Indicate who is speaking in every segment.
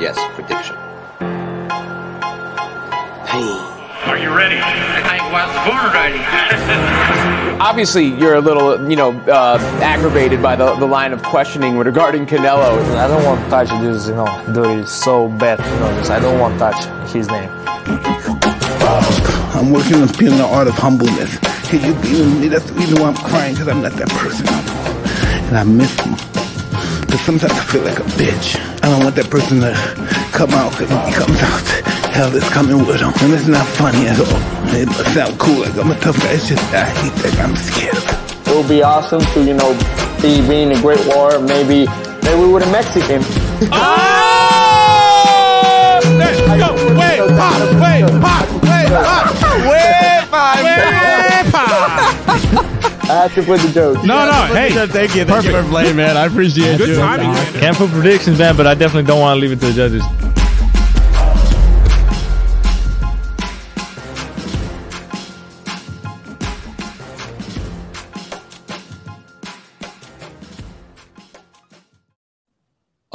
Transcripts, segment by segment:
Speaker 1: Yes, prediction.
Speaker 2: Are you ready? I was born ready.
Speaker 3: Obviously, you're a little, you know, uh, aggravated by the, the line of questioning regarding Canelo.
Speaker 4: I don't want to touch this, you know, dirty, so bad, you know, this. I don't want to touch his name.
Speaker 5: I'm working on feeling the art of humbleness. Can you be with me? That's the reason why I'm crying, because I'm not that person. And I miss him. But sometimes I feel like a bitch. I don't want that person to come out, because when he comes out, hell is coming with him. And it's not funny at all. It must sound cool, like I'm a tough guy. It's just, I hate that I'm scared.
Speaker 4: It would be awesome to, you know, be being a great war, maybe, maybe with a Mexican.
Speaker 6: Oh! Let's go. Wait, pop, wait, pop, wait, pop, wait, pop, wait, pop.
Speaker 4: I have to put the joke.
Speaker 7: No, no, hey,
Speaker 8: Thank you. Thank
Speaker 7: Perfect.
Speaker 8: you for playing, man. I appreciate it.
Speaker 7: good
Speaker 8: you.
Speaker 7: timing, man.
Speaker 8: Can't put predictions, man, but I definitely don't want to leave it to the judges.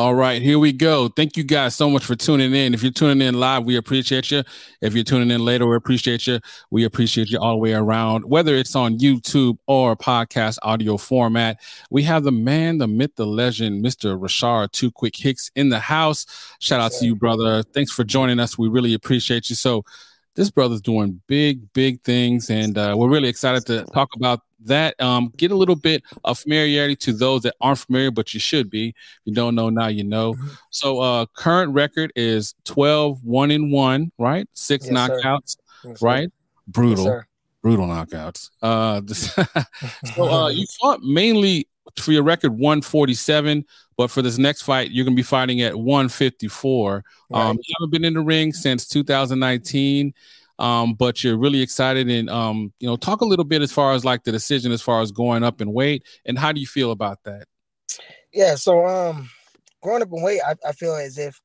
Speaker 7: All right, here we go. Thank you guys so much for tuning in. If you're tuning in live, we appreciate you. If you're tuning in later, we appreciate you. We appreciate you all the way around, whether it's on YouTube or podcast audio format. We have the man, the myth, the legend, Mr. Rashard Two Quick Hicks in the house. Shout out to you, brother. Thanks for joining us. We really appreciate you. So, this brother's doing big, big things, and uh, we're really excited to talk about that. Um, get a little bit of familiarity to those that aren't familiar, but you should be. If you don't know now, you know. So, uh, current record is 12, 1 and 1, right? Six
Speaker 4: Yes,
Speaker 7: knockouts,
Speaker 4: Yes,
Speaker 7: right? Brutal,
Speaker 4: sir.
Speaker 7: brutal knockouts. Uh, this- so, uh, you fought mainly for your record 147, but for this next fight, you're to be fighting at 154. Um, you haven't been in the ring since 2019 um, but you're really excited and um, you know talk a little bit as far as like the decision as far as going up in weight and how do you feel about that
Speaker 9: Yeah, so um growing up in weight, I, I feel as if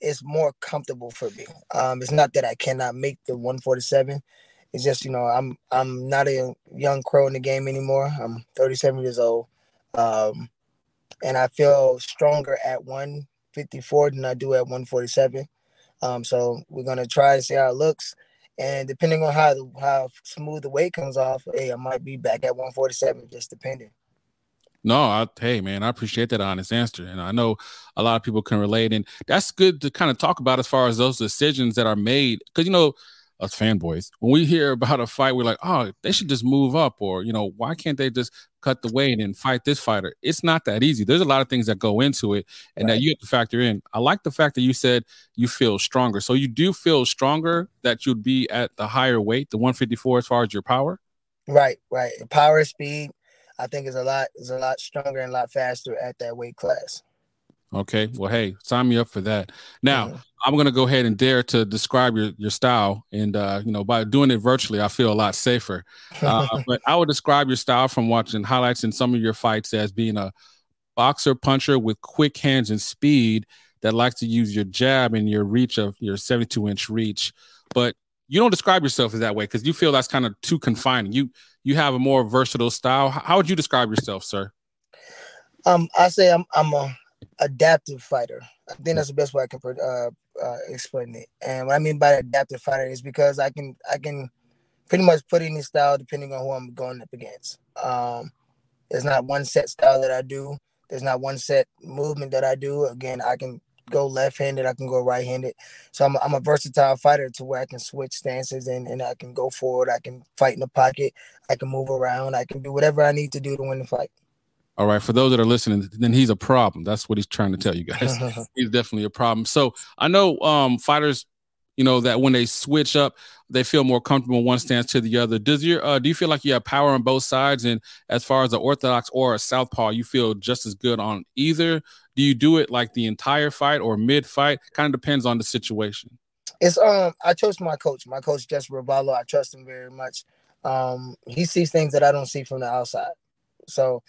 Speaker 9: it's more comfortable for me. Um it's not that I cannot make the 147. It's just, you know, I'm I'm not a young crow in the game anymore. I'm 37 years old. Um and I feel stronger at 154 than I do at 147. Um so we're gonna try to see how it looks. And depending on how the, how smooth the weight comes off, hey, I might be back at 147, just depending.
Speaker 7: no I, hey man i appreciate that honest answer. And i know a lot of people can relate. And that's good to kind of talk about as far as those decisions that are made. Because you know us fanboys when we hear about a fight we're like oh they should just move up or you know why can't they just cut the weight and fight this fighter it's not that easy there's a lot of things that go into it and that you have to factor in i like the fact that you said you feel stronger so you do feel stronger that you'd be at the higher weight the 154 as far as your power
Speaker 9: Right, right. Power speed, I think is a lot is a lot stronger and a lot faster at that weight class.
Speaker 7: Okay. Well, hey, sign me up for that. Now,
Speaker 9: Mhm.
Speaker 7: I'm gonna go ahead and dare to describe your your style, and uh, you know, by doing it virtually, I feel a lot safer. Uh, but I would describe your style from watching highlights in some of your fights as being a boxer puncher with quick hands and speed that likes to use your jab and your reach of your 72 inch reach. But you don't describe yourself as that way because you feel that's kind of too confining. You you have a more versatile style. How would you describe yourself, sir?
Speaker 9: Um, I say I'm I'm a adaptive fighter. I think that's the best way I can uh, uh, explain it. And what I mean by adaptive fighter is because I can I can pretty much put any style depending on who I'm going up against. Um, there's not one set style that I do. There's not one set movement that I do. Again, I can go left-handed. I can go right-handed. So I'm a, I'm a versatile fighter to where I can switch stances and, and I can go forward. I can fight in the pocket. I can move around. I can do whatever I need to do to win the fight.
Speaker 7: All right, for those that are listening, then he's a problem. That's what he's trying to tell you guys. he's definitely a problem. So I know um, fighters, you know, that when they switch up, they feel more comfortable one stance to the other. Does your uh, do you feel like you have power on both sides? And as far as the orthodox or a southpaw, you feel just as good on either? Do you do it like the entire fight or mid fight? Kind of depends on the situation.
Speaker 9: It's um I trust my coach. My coach Jess Ravelo. I trust him very much. Um, he sees things that I don't see from the outside. So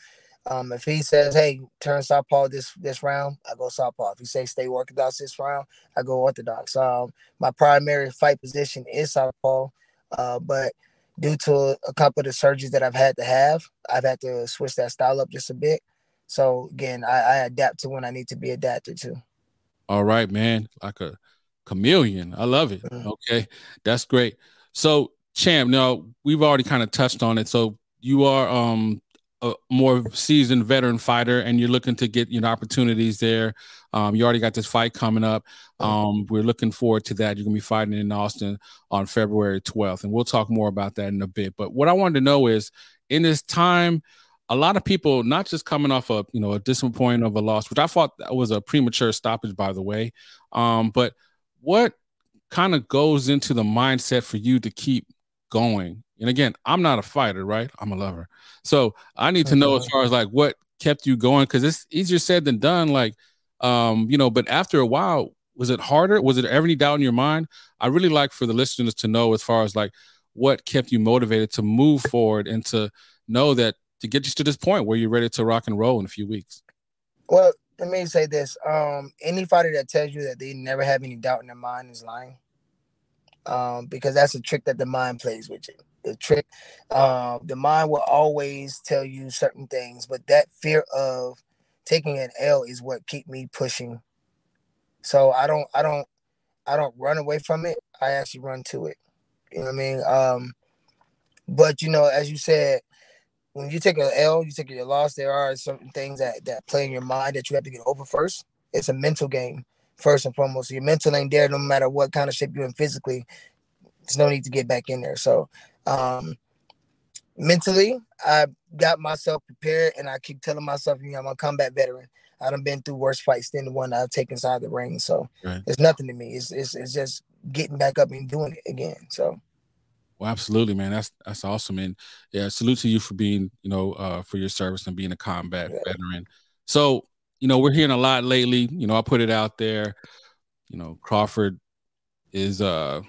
Speaker 9: um, if he says, "Hey, turn southpaw this this round," I go southpaw. If he says, "Stay orthodox this round," I go orthodox. Um, my primary fight position is southpaw, uh, but due to a couple of the surgeries that I've had to have, I've had to switch that style up just a bit. So again, I, I adapt to when I need to be adapted to.
Speaker 7: All right, man, like a chameleon. I love it. Mm-hmm. Okay, that's great. So, champ, now we've already kind of touched on it. So you are um a more seasoned veteran fighter and you're looking to get you know opportunities there. Um, you already got this fight coming up. Um, we're looking forward to that. You're going to be fighting in austin on february 12th and we'll talk more about that in a bit. But what i wanted to know is in this time a lot of people not just coming off a you know a disappointment of a loss which i thought that was a premature stoppage by the way um, but what kind of goes into the mindset for you to keep going and again, I'm not a fighter, right? I'm a lover. So I need to know as far as like what kept you going because it's easier said than done. Like, um, you know, but after a while, was it harder? Was it ever any doubt in your mind? I really like for the listeners to know as far as like what kept you motivated to move forward and to know that to get you to this point where you're ready to rock and roll in a few weeks.
Speaker 9: Well, let me say this. Um, any fighter that tells you that they never have any doubt in their mind is lying. Um, because that's a trick that the mind plays with you the trick. Uh, the mind will always tell you certain things, but that fear of taking an L is what keep me pushing. So I don't, I don't, I don't run away from it. I actually run to it. You know what I mean? Um, but you know, as you said, when you take an L, you take a loss. There are certain things that that play in your mind that you have to get over first. It's a mental game first and foremost. Your mental ain't there no matter what kind of shape you're in physically. There's no need to get back in there. So um, mentally, I got myself prepared, and I keep telling myself, you know, I'm a combat veteran. I done been through worse fights than the one I've taken inside the ring. So right. it's nothing to me. It's, it's it's just getting back up and doing it again. So.
Speaker 7: Well, absolutely, man. That's that's awesome, and yeah, salute to you for being, you know, uh, for your service and being a combat yeah. veteran. So, you know, we're hearing a lot lately. You know, I put it out there. You know, Crawford is uh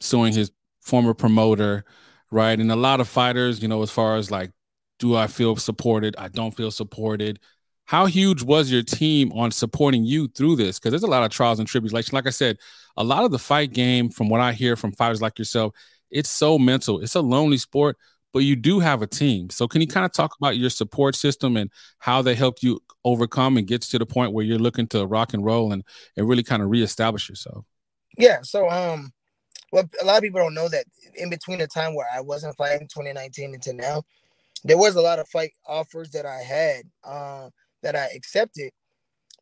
Speaker 7: suing his former promoter right? And a lot of fighters, you know, as far as like, do I feel supported? I don't feel supported. How huge was your team on supporting you through this? Because there's a lot of trials and tribulations. Like I said, a lot of the fight game, from what I hear from fighters like yourself, it's so mental. It's a lonely sport, but you do have a team. So can you kind of talk about your support system and how they helped you overcome and get to the point where you're looking to rock and roll and, and really kind of reestablish yourself?
Speaker 9: Yeah. So um well, a lot of people don't know that in between the time where I wasn't fighting 2019 until now, there was a lot of fight offers that I had uh, that I accepted,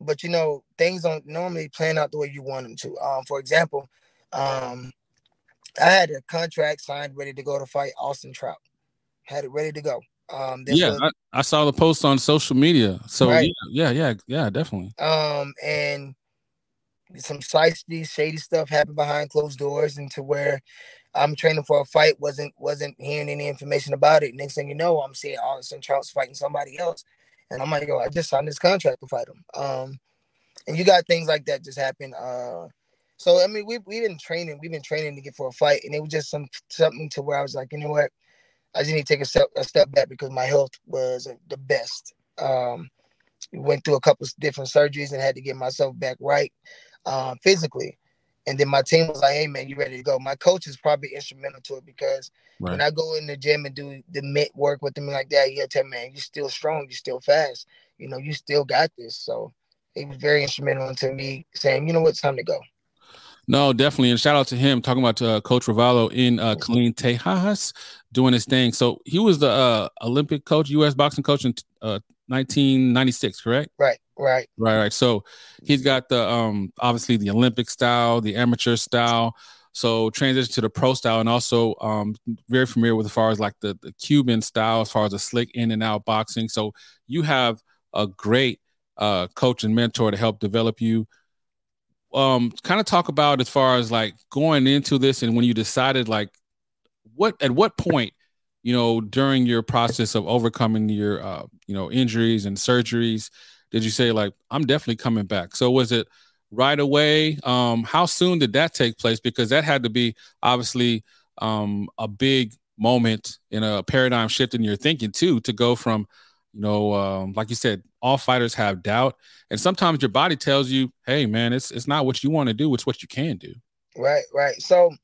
Speaker 9: but you know things don't normally plan out the way you want them to. Um, for example, um, I had a contract signed, ready to go to fight Austin Trout. Had it ready to go. Um,
Speaker 7: yeah, was, I, I, saw the post on social media. So right. yeah, yeah, yeah, yeah, definitely.
Speaker 9: Um, and some slightly shady stuff happened behind closed doors, and to where I'm training for a fight, wasn't wasn't hearing any information about it. Next thing you know, I'm seeing Austin Trout's fighting somebody else, and I'm like, yo, I just signed this contract to fight him. Um, and you got things like that just happen. Uh, so I mean, we we've been training, we've been training to get for a fight, and it was just some something to where I was like, you know what, I just need to take a step a step back because my health was the best. Um, went through a couple different surgeries and had to get myself back right uh, physically. And then my team was like, "Hey man, you ready to go?" My coach is probably instrumental to it because right. when I go in the gym and do the mitt work with them like that, he'll tell me, "Man, you're still strong, you're still fast. You know, you still got this." So he was very instrumental to me saying, "You know what, it's time to go."
Speaker 7: No, definitely, and shout out to him talking about uh, Coach Ravelo in uh, Texas, doing his thing. So he was the uh, Olympic coach, U.S. boxing coach in uh, 1996, correct?
Speaker 9: Right, right,
Speaker 7: right, right. So he's got the um obviously the Olympic style, the amateur style. So transition to the pro style, and also um very familiar with as far as like the the Cuban style, as far as the slick in and out boxing. So you have a great uh coach and mentor to help develop you. Um, kind of talk about as far as like going into this and when you decided like what at what point you know, during your process of overcoming your, uh, you know, injuries and surgeries, did you say like I'm definitely coming back? So was it right away? Um, how soon did that take place? Because that had to be obviously um, a big moment in a paradigm shift in your thinking too, to go from, you know, um, like you said, all fighters have doubt, and sometimes your body tells you, "Hey, man, it's it's not what you want to do; it's what you can do."
Speaker 9: Right, right. So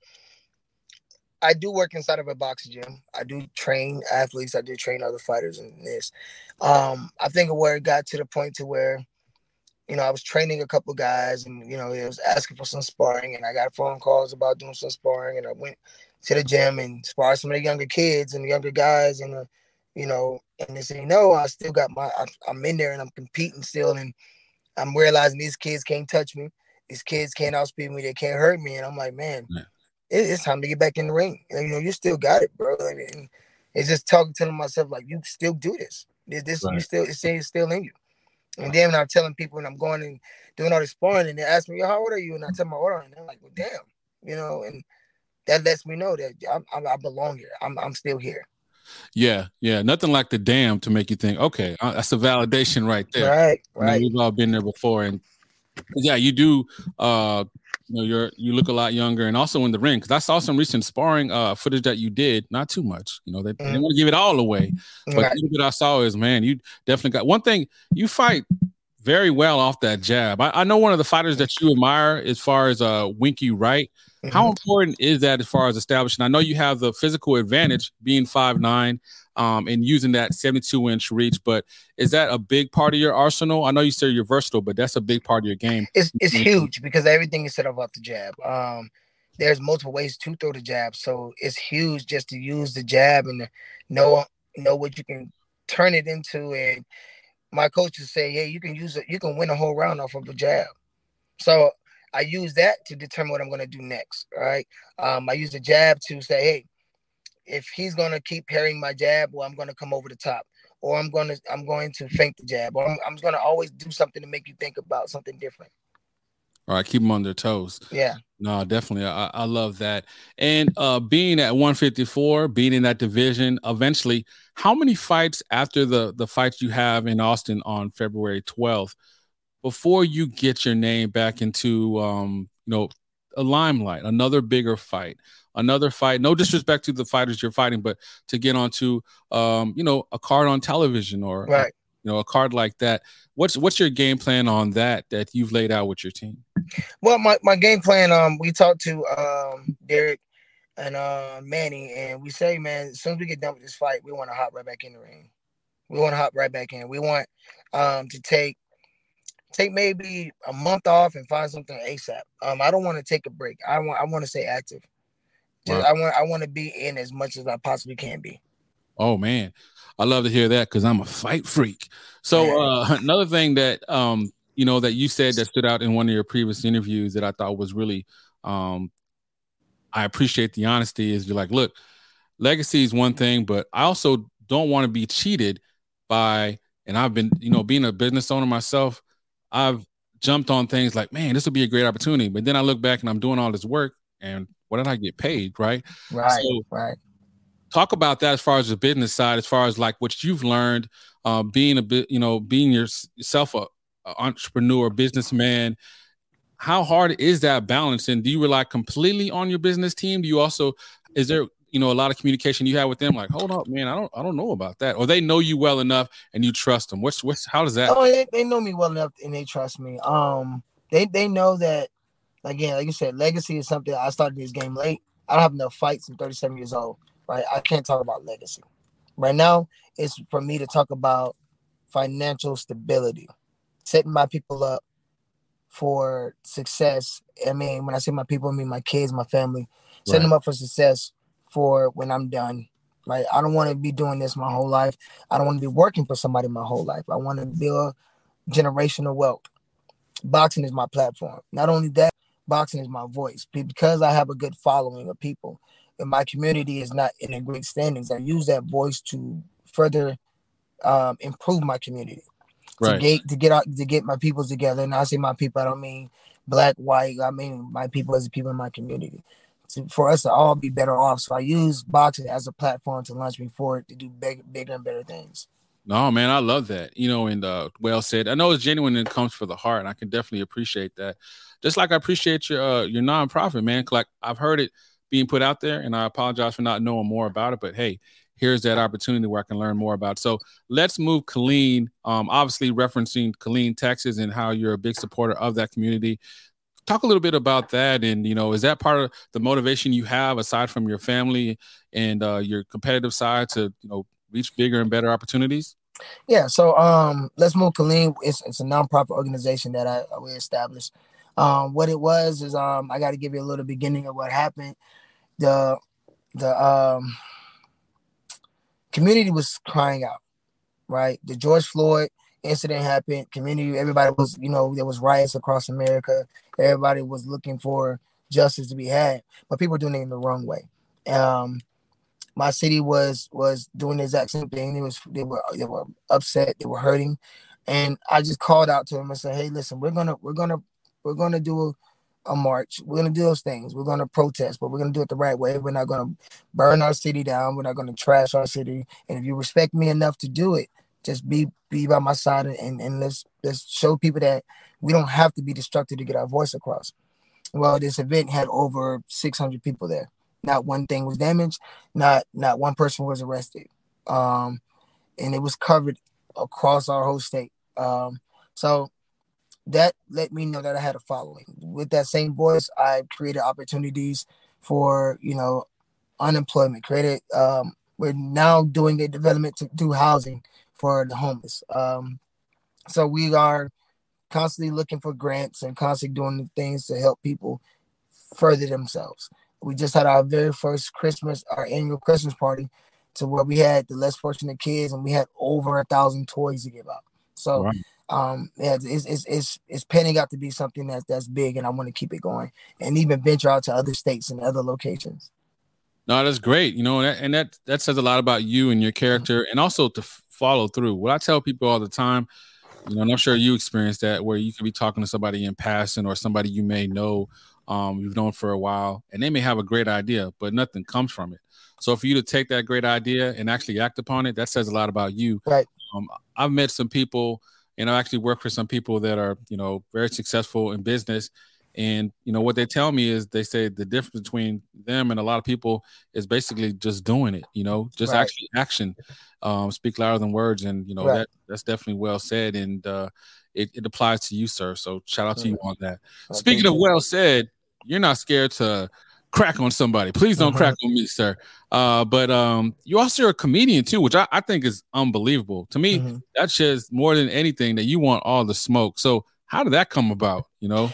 Speaker 9: I do work inside of a boxing gym. I do train athletes. I do train other fighters in this. Um, I think where it got to the point to where, you know, I was training a couple guys, and you know, it was asking for some sparring, and I got phone calls about doing some sparring, and I went to the gym and sparred some of the younger kids and the younger guys, and uh, you know, and they say, no, I still got my, I, I'm in there and I'm competing still, and I'm realizing these kids can't touch me. These kids can't outspeed me. They can't hurt me, and I'm like, man. Yeah it's time to get back in the ring. You know, you still got it, bro. I mean, it's just talking to myself like you still do this. This right. you still it's it's still in you. And then when I'm telling people and I'm going and doing all this sparring and they ask me, how old are you? And I tell my order and they're like, well, damn, you know, and that lets me know that I, I, I belong here. I'm, I'm still here.
Speaker 7: Yeah, yeah. Nothing like the damn to make you think, okay, uh, that's a validation right there.
Speaker 9: Right, right.
Speaker 7: You know, we've all been there before. And yeah, you do uh you know you're you look a lot younger and also in the ring because i saw some recent sparring uh footage that you did not too much you know they, mm-hmm. they want to give it all away but right. what i saw is man you definitely got one thing you fight very well off that jab i, I know one of the fighters that you admire as far as uh winky right mm-hmm. how important is that as far as establishing i know you have the physical advantage being five nine um, and using that 72 inch reach. But is that a big part of your arsenal? I know you say you're versatile, but that's a big part of your game.
Speaker 9: It's, it's huge because everything is set up off the jab. Um, there's multiple ways to throw the jab, so it's huge just to use the jab and know know what you can turn it into. And my coaches say, hey, you can use it, you can win a whole round off of a jab. So I use that to determine what I'm going to do next. Right. Um, I use the jab to say, hey, if he's gonna keep parrying my jab, well, I'm gonna come over the top, or I'm gonna I'm going to fake the jab, or I'm, I'm gonna always do something to make you think about something different.
Speaker 7: All right, keep them on their toes.
Speaker 9: Yeah.
Speaker 7: No, definitely. I, I love that. And uh being at 154, being in that division, eventually, how many fights after the the fights you have in Austin on February 12th before you get your name back into um, you know, a limelight, another bigger fight? another fight. No disrespect to the fighters you're fighting, but to get onto um, you know, a card on television or
Speaker 9: right.
Speaker 7: you know, a card like that. What's what's your game plan on that that you've laid out with your team?
Speaker 9: Well, my, my game plan, um, we talked to um Derek and uh Manny, and we say, man, as soon as we get done with this fight, we want to hop right back in the ring. We want to hop right back in. We want um to take take maybe a month off and find something ASAP. Um, I don't want to take a break. I want I want to stay active. Just, I want I want to be in as much as I possibly can be.
Speaker 7: Oh man, I love to hear that because I'm a fight freak. So uh, another thing that um, you know that you said that stood out in one of your previous interviews that I thought was really um, I appreciate the honesty is you're like, look, legacy is one thing, but I also don't want to be cheated by. And I've been, you know, being a business owner myself, I've jumped on things like, man, this would be a great opportunity. But then I look back and I'm doing all this work and what did I get paid? Right.
Speaker 9: Right. So, right.
Speaker 7: Talk about that as far as the business side, as far as like what you've learned, uh, being a bit, you know, being yourself a, a entrepreneur, businessman. How hard is that balance? And do you rely completely on your business team? Do you also is there you know a lot of communication you have with them like hold up man i don't i don't know about that or they know you well enough and you trust them what's what's how does that
Speaker 9: oh they, they know me well enough and they trust me um they they know that again, like you said, legacy is something I started this game late. I don't have enough fights. I'm 37 years old, right? I can't talk about legacy. Right now, it's for me to talk about financial stability, setting my people up for success. I mean, when I say my people, I mean my kids, my family, setting right. them up for success for when I'm done. Like I don't want to be doing this my whole life. I don't want to be working for somebody my whole life. I want to build generational wealth. Boxing is my platform. Not only that, boxing is my voice because I have a good following of people and my community is not in a great standings. I use that voice to further um, improve my community. Right. To get to get out to get my people together. And I say my people, I don't mean black, white. I mean my people as the people in my community. To, for us to all be better off. So I use boxing as a platform to launch me forward to do big, bigger and better things.
Speaker 7: No, man, I love that. You know, and uh, well said. I know it's genuine and it comes for the heart, and I can definitely appreciate that. Just like I appreciate your uh, your nonprofit, man. Like I've heard it being put out there, and I apologize for not knowing more about it. But hey, here's that opportunity where I can learn more about. It. So let's move Killeen. Um, obviously referencing Killeen, Texas, and how you're a big supporter of that community. Talk a little bit about that, and you know, is that part of the motivation you have aside from your family and uh, your competitive side to you know reach bigger and better opportunities?
Speaker 9: Yeah, so um, let's move Killeen. It's, it's a nonprofit organization that I, we established. Um, what it was is um, I got to give you a little beginning of what happened. The the um, community was crying out, right? The George Floyd incident happened. Community, everybody was, you know, there was riots across America. Everybody was looking for justice to be had, but people were doing it in the wrong way. Um, my city was was doing the exact same thing. They was they were they were upset, they were hurting, and I just called out to them and said, "Hey, listen, we're gonna we're gonna we're gonna do a, a march. We're gonna do those things. We're gonna protest, but we're gonna do it the right way. We're not gonna burn our city down. We're not gonna trash our city. And if you respect me enough to do it, just be be by my side and and let's let's show people that we don't have to be destructive to get our voice across." Well, this event had over 600 people there not one thing was damaged. Not not one person was arrested. Um, and it was covered across our whole state. Um, so that let me know that I had a following. With that same voice, I created opportunities for you know unemployment. Created. Um, we're now doing a development to do housing for the homeless. Um, so we are constantly looking for grants and constantly doing things to help people further themselves we just had our very first Christmas, our annual Christmas party, to where we had the less fortunate kids, and we had over a thousand toys to give out. So, right. um, yeah, it's, it's it's it's panning out to be something that's that's big, and I want to keep it going, and even venture out to other states and other locations.
Speaker 7: No, that's great. You know, and that, and that that says a lot about you and your character, and also to follow through. What I tell people all the time, you know, and I'm sure you experienced that, where you could be talking to somebody in passing or somebody you may know um, you've known for a while, and they may have a great idea, but nothing comes from it. So for you to take that great idea and actually act upon it, that says a lot about you.
Speaker 9: Right.
Speaker 7: Um, I've met some people, and I actually work for some people that are, you know, very successful in business. And you know what they tell me is they say the difference between them and a lot of people is basically just doing it. You know, just right. actually action. Um, speak louder than words, and you know right. that that's definitely well said. And uh, it, it applies to you, sir. So shout out to you on that. Speaking of well said, you're not scared to crack on somebody. Please don't uh-huh. crack on me, sir. Uh, but um, you also are a comedian too, which I, I think is unbelievable. To me, mm-hmm. that says more than anything that you want all the smoke. So how did that come about? You know?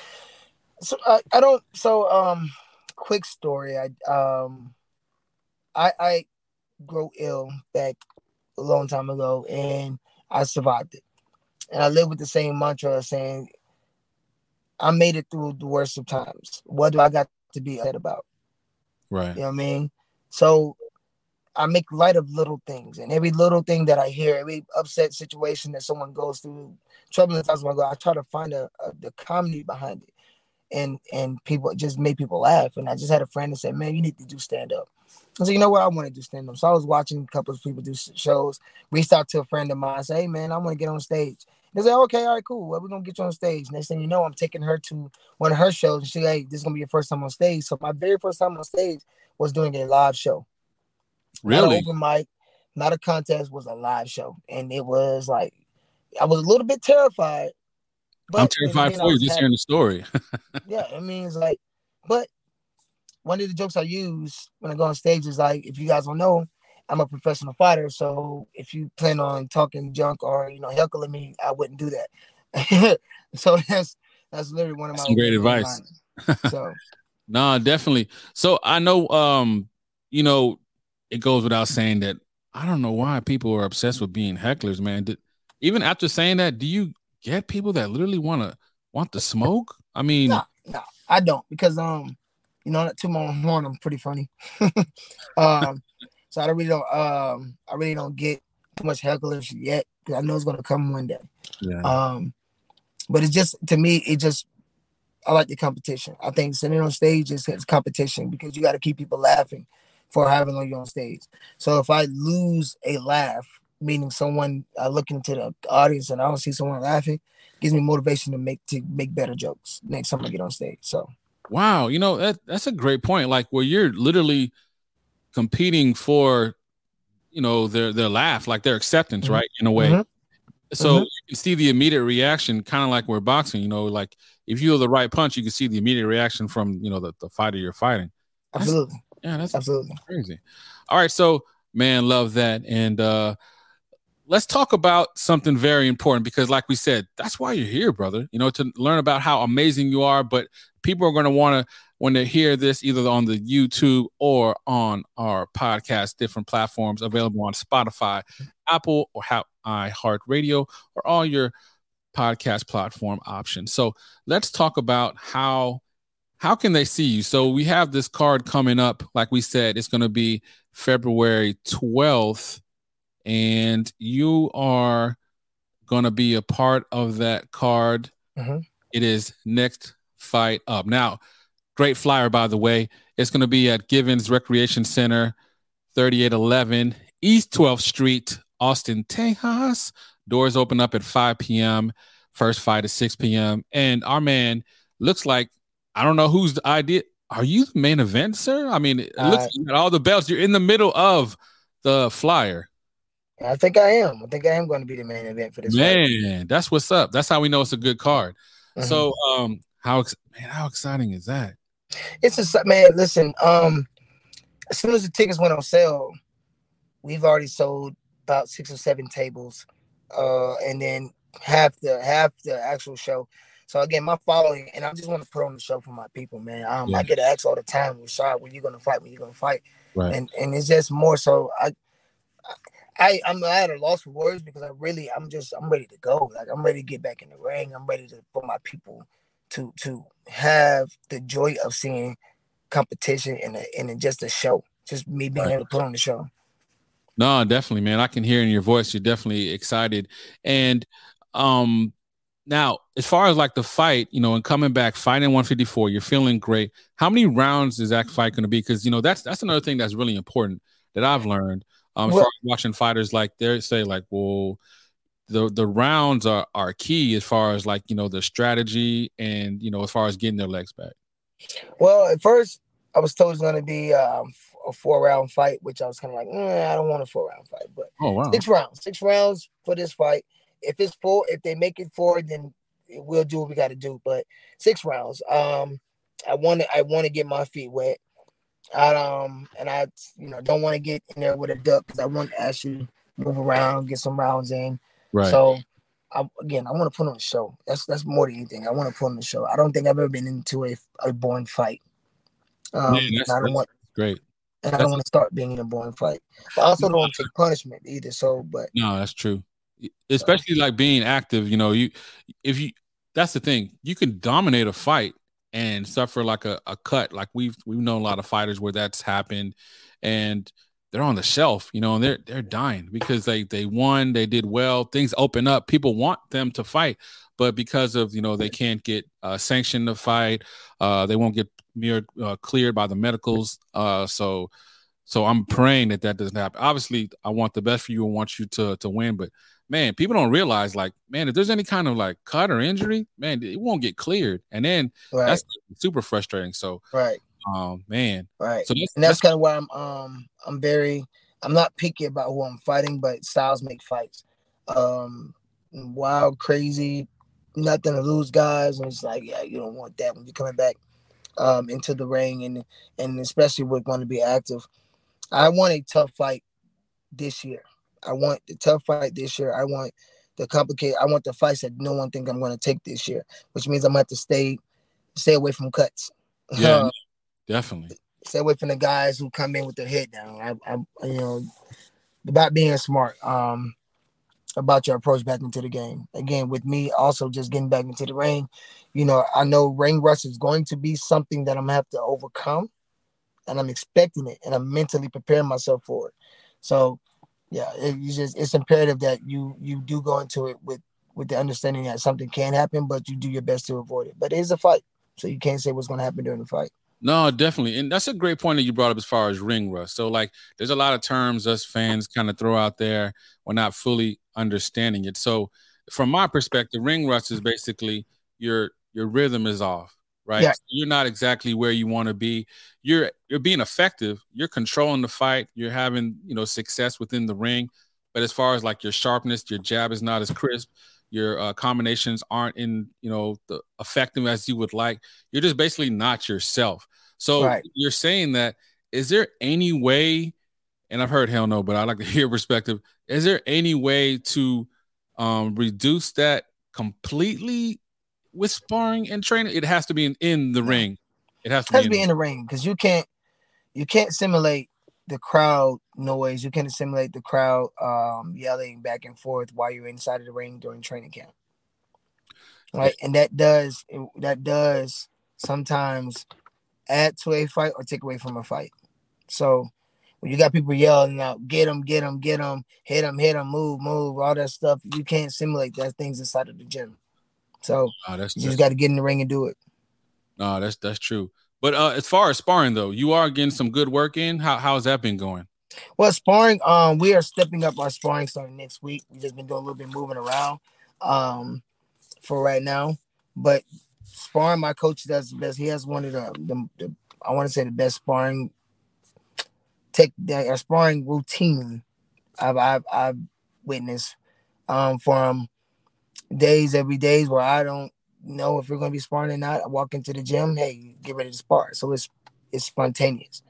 Speaker 9: So I, I don't so um quick story. I um I I grew ill back a long time ago and I survived it and I live with the same mantra saying, I made it through the worst of times. What do I got to be upset about?
Speaker 7: Right.
Speaker 9: You know what I mean? So I make light of little things and every little thing that I hear, every upset situation that someone goes through, troubling times I go, I try to find a, a, the comedy behind it. And and people just made people laugh. And I just had a friend that said, Man, you need to do stand up. I said, you know what? I want to do stand up. So I was watching a couple of people do shows, reached out to a friend of mine, say, Hey man, I want to get on stage. They say, okay, all right, cool. Well, we're gonna get you on stage. Next thing you know, I'm taking her to one of her shows, and she, hey, this is gonna be your first time on stage. So my very first time on stage was doing a live show.
Speaker 7: Really?
Speaker 9: Not open mic, not a contest, was a live show, and it was like I was a little bit terrified.
Speaker 7: But I'm terrified for you just hearing the story.
Speaker 9: yeah, it means like, but one of the jokes I use when I go on stage is like, if you guys don't know, I'm a professional fighter, so if you plan on talking junk or you know heckling me, I wouldn't do that. so that's that's literally one of my
Speaker 7: Some great advice.
Speaker 9: so
Speaker 7: nah, definitely. So I know um, you know, it goes without saying that I don't know why people are obsessed with being hecklers, man. Did, even after saying that, do you get people that literally want to want the smoke? I mean,
Speaker 9: no, no, I don't because um, you know, that to my horn, I'm pretty funny. um, so I really don't um I really don't get too much hecklers yet because I know it's gonna come one day.
Speaker 7: Yeah.
Speaker 9: Um, but it's just to me, it just I like the competition. I think sitting on stage is, is competition because you got to keep people laughing for having on you on stage. So if I lose a laugh, meaning someone uh, looking to the audience and I don't see someone laughing, gives me motivation to make to make better jokes next time I get on stage. So
Speaker 7: Wow, you know that that's a great point. Like where you're literally competing for, you know, their their laugh, like their acceptance,
Speaker 9: Mhm.
Speaker 7: right? In a way.
Speaker 9: Mhm.
Speaker 7: So
Speaker 9: Mhm.
Speaker 7: you can see the immediate reaction, kind of like we're boxing. You know, like if you have the right punch, you can see the immediate reaction from you know the, the fighter you're fighting. That's-
Speaker 9: absolutely,
Speaker 7: yeah, that's
Speaker 9: absolutely.
Speaker 7: crazy. All right, so man, love that. And uh let's talk about something very important because, like we said, that's why you're here, brother. You know, to learn about how amazing you are. But people are going to want to when they hear this either on the YouTube or on our podcast, different platforms available on Spotify, Apple, or how iHeartRadio, or all your podcast platform options. So let's talk about how how can they see you? So we have this card coming up. Like we said, it's going to be February 12th, and you are going to be a part of that card.
Speaker 9: Mhm.
Speaker 7: It is next fight up. Now, great flyer, by the way. It's going to be at Givens Recreation Center, 3811 East 12th Street, Austin, Texas. Doors open up at 5 p.m. First fight at 6 p.m. And our man looks like I don't know who's the idea. Are you the main event, sir? I mean, it looks
Speaker 9: Uh,
Speaker 7: like you got all the belts. You're in the middle of the flyer.
Speaker 9: I think I am. I think I am going to be the main event for this. fight.
Speaker 7: Man, that's what's up. That's how we know it's a good card.
Speaker 9: Mhm.
Speaker 7: So, um, how ex- man, how exciting is that?
Speaker 9: It's just man. Listen, um, as soon as the tickets went on sale, we've already sold about six or seven tables, uh, and then half the half the actual show. So again, my following, and I just want to put on the show for my people, man. Um,
Speaker 7: Yeah.
Speaker 9: I get asked all the time, "Rashad, when you gonna fight? When you gonna fight?"
Speaker 7: Right.
Speaker 9: And and it's just more so. I, I I'm at a loss for words because I really I'm just I'm ready to go. Like I'm ready to get back in the ring. I'm ready to for my people to to have the joy of seeing competition and a, and just a show. Just me being
Speaker 7: Right.
Speaker 9: able to put on the show.
Speaker 7: No, definitely, man. I can hear in your voice you're definitely excited. And um now, as far as like the fight, you know, and coming back fighting 154, you're feeling great. How many rounds is that fight going to be? Because you know that's that's another thing that's really important that I've learned. Um, as
Speaker 9: Well-
Speaker 7: far as watching fighters like they say like, well, the the rounds are are key as far as like you know the strategy and you know as far as getting their legs back.
Speaker 9: Well, at first I was told it was gonna be um, a four round fight, which I was kind of like, "Mm, I don't want a four round fight, but
Speaker 7: Oh wow,
Speaker 9: six rounds, six rounds for this fight. If it's four, if they make it four, then we'll do what we got to do. But six rounds. Um, I want to, I want to get my feet wet. I um, and I, you know, don't want to get in there with a duck because I want to actually move around, get some rounds in.
Speaker 7: right?
Speaker 9: So, I, again, I want to put on a show. That's that's more than anything. I want to put on a show. I don't think I've ever been into a a boring fight. Um,
Speaker 7: Man, that's-
Speaker 9: I don't
Speaker 7: that's-
Speaker 9: want,
Speaker 7: Great.
Speaker 9: and I don't want to start being in a boring fight. But I also don't want to take punishment either. So, but
Speaker 7: No, that's true. Especially like being active, you know, you if you that's the thing, you can dominate a fight and suffer like a, a cut. Like we've we've known a lot of fighters where that's happened and they're on the shelf, you know, and they're they're dying because they they won, they did well, things open up, people want them to fight, but because of you know they can't get uh, sanctioned to fight, uh, they won't get mere uh, cleared by the medicals, uh, so so I'm praying that that doesn't happen. Obviously, I want the best for you and want you to to win, but man, people don't realize like, man, if there's any kind of like cut or injury, man, it won't get cleared, and then
Speaker 9: right,
Speaker 7: that's super frustrating. So,
Speaker 9: right,
Speaker 7: um, man,
Speaker 9: right.
Speaker 7: so that's,
Speaker 9: and that's kind of why I'm um I'm very I'm not picky about who I'm fighting, but styles make fights. Um, wild, crazy, nothing to lose, guys, and it's like yeah, you don't want that when you're coming back um into the ring, and and especially with going to be active. I want a tough fight this year. I want the tough fight this year. I want the complicated. I want the fights that no one think I'm going to take this year, which means I'm going to have to stay stay away from cuts.
Speaker 7: Yeah.
Speaker 9: Uh,
Speaker 7: definitely.
Speaker 9: stay away from the guys who come in with their head down. I, I you know, about being smart, um, about your approach back into the game. Again, with me also just getting back into the ring, you know, I know ring rust is going to be something that I'm gonna have to overcome, and I'm expecting it, and I'm mentally preparing myself for it. So, yeah, it, you just it's imperative that you you do go into it with with the understanding that something can happen, but you do your best to avoid it. But it is a fight, so you can't say what's going to happen during the fight.
Speaker 7: No, definitely. And that's a great point that you brought up as far as ring rust. So, like, there's a lot of terms us fans kind of throw out there. We're not fully understanding it. So, from my perspective, ring rust is basically your your rhythm is off, right?
Speaker 9: Yeah.
Speaker 7: So you're not exactly where you want to be. You're you're being effective. You're controlling the fight. You're having you know success within the ring. But as far as like your sharpness, your jab is not as crisp. Your uh, combinations aren't in you know the effective as you would like. You're just basically not yourself. So
Speaker 9: Right.
Speaker 7: you're saying that is there any way? And I've heard hell no, but I like to hear perspective. Is there any way to um, reduce that completely with sparring and training? It has to be in, in the ring. It has to
Speaker 9: It has
Speaker 7: be,
Speaker 9: to be in the ring because you can't you can't simulate the crowd noise. You can't simulate the crowd um, yelling back and forth while you're inside of the ring during training camp. Right, and that does that does sometimes add to a fight or take away from a fight. So when you got people yelling out, "Get him, get him, get him, hit him, hit him, move, move," all that stuff, you can't simulate that things inside of the gym. So
Speaker 7: Oh, that's
Speaker 9: you
Speaker 7: that's,
Speaker 9: just got to get in the ring and do it.
Speaker 7: no, that's that's true. But uh, as far as sparring though, you are getting some good work in. How how's that been going?
Speaker 9: Well, sparring, um, we are stepping up our sparring starting next week. We've just been doing a little bit moving around, um, for right now. But sparring, my coach does the best. He has one of the, the, the I want to say the best sparring take the uh, sparring routine I've I've, I've witnessed, um, from days every days where I don't know if we're gonna be sparring or not. I walk into the gym, hey, get ready to spar. So it's it's spontaneous.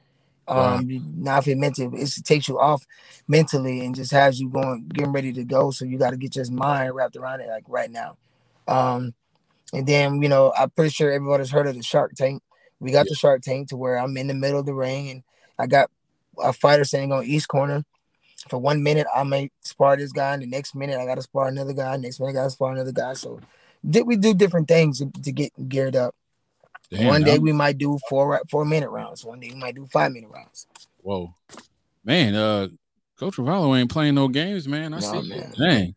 Speaker 9: Um, not if it meant to, it takes you off mentally and just has you going, getting ready to go. So you got to get your mind wrapped around it like right now. Um, and then you know, I'm pretty sure everybody's heard of the Shark Tank. We got the Shark Tank to where I'm in the middle of the ring and I got a fighter standing on east corner. For one minute, I may spar this guy, and the next minute I got to spar another guy. Next minute, I got to spar another guy. So did we do different things to, to get geared up.
Speaker 7: Damn,
Speaker 9: one day
Speaker 7: I'm-
Speaker 9: we might do four four minute rounds. One day we might do five minute rounds.
Speaker 7: Whoa, man. Uh, Coach Ravelo ain't playing no games, man. I
Speaker 9: No,
Speaker 7: see.
Speaker 9: man.
Speaker 7: Dang.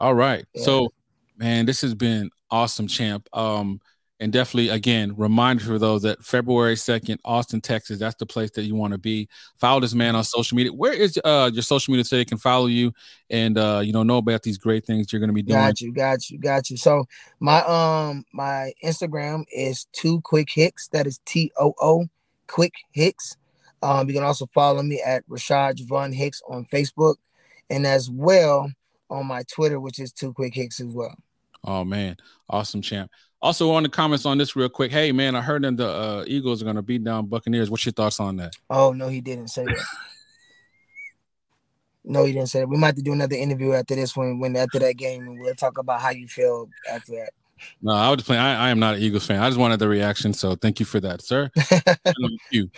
Speaker 7: All right.
Speaker 9: Yeah.
Speaker 7: So, man, this has been awesome, champ. Um, and definitely, again, reminder for those that February second, Austin, Texas. That's the place that you want to be. Follow this man on social media. Where is uh your social media so they can follow you and uh you know know about these great things you're going to be doing?
Speaker 9: Got you, got you, got you. So my um my Instagram is two quick hicks. That is T O O quick hicks. Um, you can also follow me at Rashad Javon Hicks on Facebook, and as well on my Twitter, which is two quick hicks as well.
Speaker 7: Oh man, awesome champ. Also, on the comments on this real quick. Hey man, I heard that the uh, Eagles are going to beat down Buccaneers. What's your thoughts on that?
Speaker 9: Oh no, he didn't say that. no, he didn't say that. We might have to do another interview after this one, when after that game, and we'll talk about how you feel after that.
Speaker 7: No, I was just playing. I, I am not an Eagles fan. I just wanted the reaction. So thank you for that, sir. Thank you.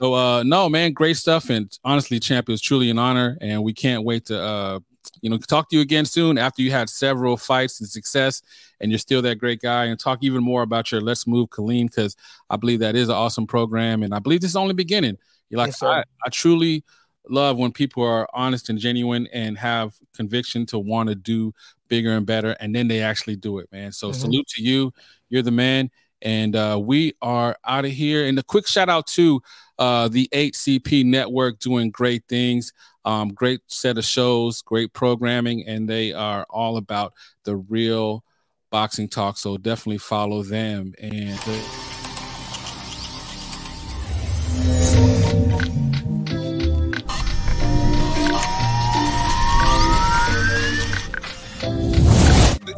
Speaker 7: So uh no, man, great stuff. And honestly, champ, it was truly an honor. And we can't wait to uh you know talk to you again soon after you had several fights and success and you're still that great guy and talk even more about your let's move Killeen because I believe that is an awesome program and I believe this is only beginning. You're like
Speaker 9: Yes.
Speaker 7: I, I truly love when people are honest and genuine and have conviction to want to do bigger and better and then they actually do it man so
Speaker 9: Mhm.
Speaker 7: salute to you you're the man and uh, we are out of here and a quick shout out to uh, the 8cp network doing great things um, great set of shows great programming and they are all about the real boxing talk so definitely follow them and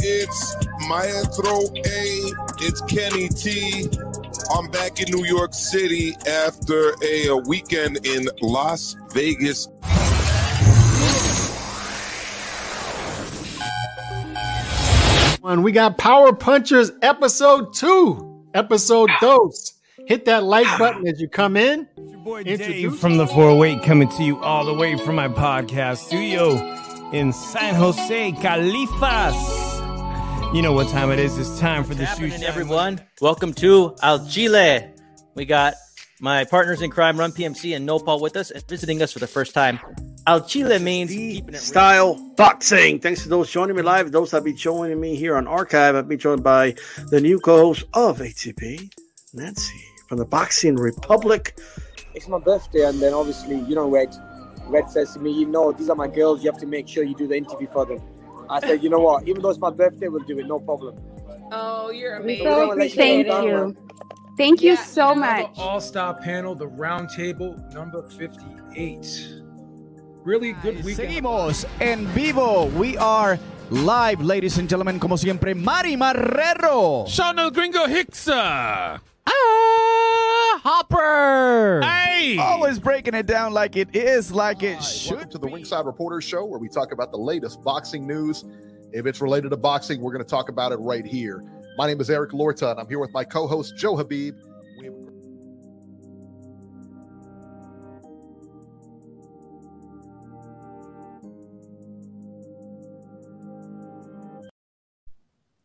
Speaker 6: It's Maestro A. It's Kenny T. I'm back in New York City after a, a weekend in Las Vegas.
Speaker 1: One, we got Power Punchers episode two, episode dose. Hit that like button as you come in.
Speaker 10: Your boy Dave from the 408 coming to you all the way from my podcast studio in San Jose, Califas. You know what time it is. It's time for the shoot.
Speaker 11: happening, everyone? Welcome to Al Chile. We got my partners in crime, Run PMC and Nopal with us and visiting us for the first time. Al Chile means keeping it
Speaker 12: style boxing. Thanks to those joining me live. Those that be joining me here on archive. I've been joined by the new co-host of ATP, Nancy from the Boxing Republic.
Speaker 13: It's my birthday, and then obviously, you know, Red. Red says to me, "You know, these are my girls. You have to make sure you do the interview for them." I said, "You know what? Even though it's my birthday, we'll do it. No problem."
Speaker 14: Oh, you're
Speaker 13: We
Speaker 14: amazing.
Speaker 13: so
Speaker 14: Appreciate
Speaker 13: Thank
Speaker 14: it.
Speaker 13: you.
Speaker 14: Thank you Yeah, so much.
Speaker 15: All star panel, the round table, number 58. Really good weekend.
Speaker 16: Seguimos en vivo. We are live, ladies and gentlemen. Como siempre, Mari Marrero.
Speaker 7: Sean El Gringo Hicks.
Speaker 16: Ah, Hopper.
Speaker 7: Hey.
Speaker 16: Always breaking it down like it is, like it should.
Speaker 17: Welcome to the Ringside Reporters Show, where we talk about the latest boxing news. If it's related to boxing, we're going to talk about it right here. My name is Eric Lorta, and I'm here with my co-host Joe Habib.